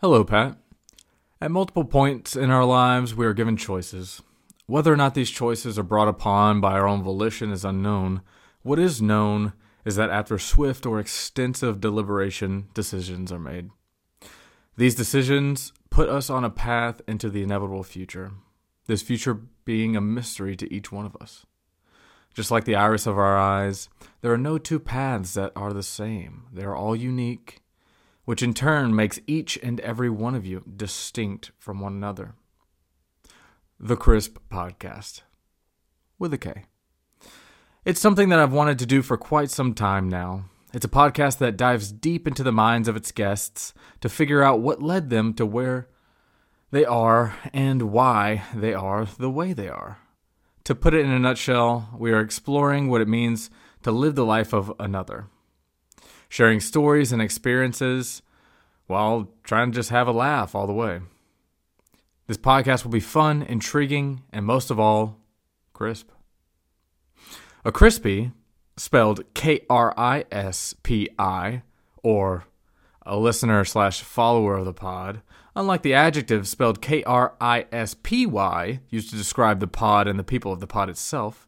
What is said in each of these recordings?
Hello, Pat. At multiple points in our lives, we are given choices. Whether or not these choices are brought upon by our own volition is unknown. What is known is that after swift or extensive deliberation, decisions are made. These decisions put us on a path into the inevitable future, this future being a mystery to each one of us. Just like the iris of our eyes, there are no two paths that are the same. They are all unique which in turn makes each and every one of you distinct from one another. The Krisp Podcast with a K. It's something that I've wanted to do for quite some time now. It's a podcast that dives deep into the minds of its guests to figure out what led them to where they are and why they are the way they are. To put it in a nutshell, we are exploring what it means to live the life of another sharing stories and experiences while trying to just have a laugh all the way. This podcast will be fun, intriguing, and most of all, krisp. A Krispi, spelled K R I S P I, or a listener slash follower of the pod, unlike the adjective spelled K R I S P Y, used to describe the pod and the people of the pod itself,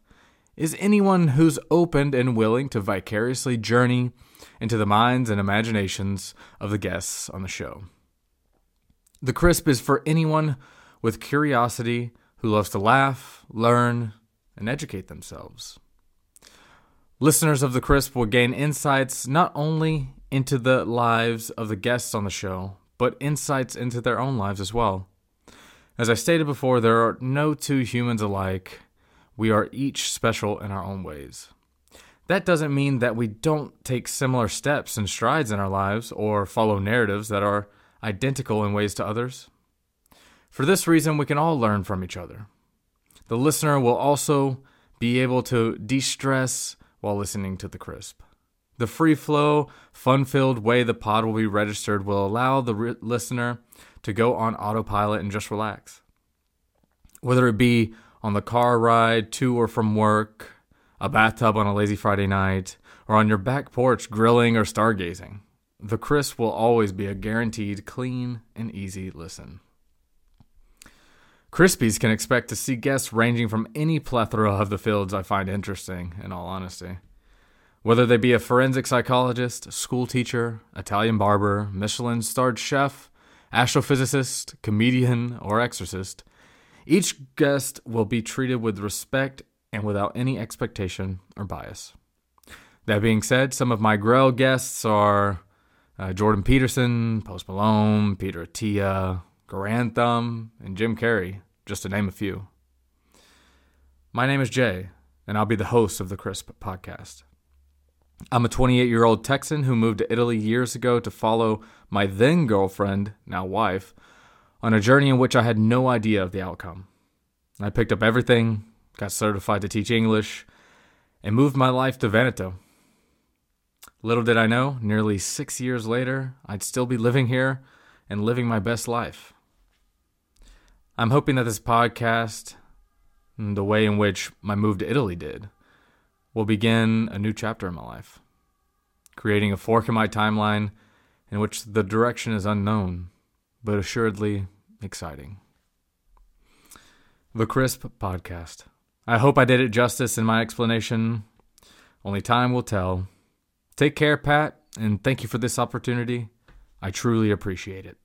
is anyone who's opened and willing to vicariously journey into the minds and imaginations of the guests on the show. The Krisp is for anyone with curiosity who loves to laugh, learn, and educate themselves. Listeners of The Krisp will gain insights not only into the lives of the guests on the show, but insights into their own lives as well. As I stated before, there are no two humans alike. We are each special in our own ways. That doesn't mean that we don't take similar steps and strides in our lives or follow narratives that are identical in ways to others. For this reason, we can all learn from each other. The listener will also be able to de stress while listening to the Krisp. The free flow, fun filled way the pod will be registered will allow the re- listener to go on autopilot and just relax. Whether it be on the car ride to or from work, a bathtub on a lazy Friday night, or on your back porch grilling or stargazing. The Krisp will always be a guaranteed clean and easy listen. Krispies can expect to see guests ranging from any plethora of the fields I find interesting, in all honesty. Whether they be a forensic psychologist, school teacher, Italian barber, Michelin starred chef, astrophysicist, comedian, or exorcist, each guest will be treated with respect and without any expectation or bias. That being said, some of my Grell guests are uh, Jordan Peterson, Post Malone, Peter Attia, Thumb, and Jim Carrey, just to name a few. My name is Jay, and I'll be the host of the Krisp podcast. I'm a 28 year old Texan who moved to Italy years ago to follow my then girlfriend, now wife, on a journey in which I had no idea of the outcome. I picked up everything got certified to teach English, and moved my life to Veneto. Little did I know, nearly six years later, I'd still be living here and living my best life. I'm hoping that this podcast, and the way in which my move to Italy did, will begin a new chapter in my life, creating a fork in my timeline in which the direction is unknown, but assuredly exciting. The Krisp Podcast. I hope I did it justice in my explanation. Only time will tell. Take care, Pat, and thank you for this opportunity. I truly appreciate it.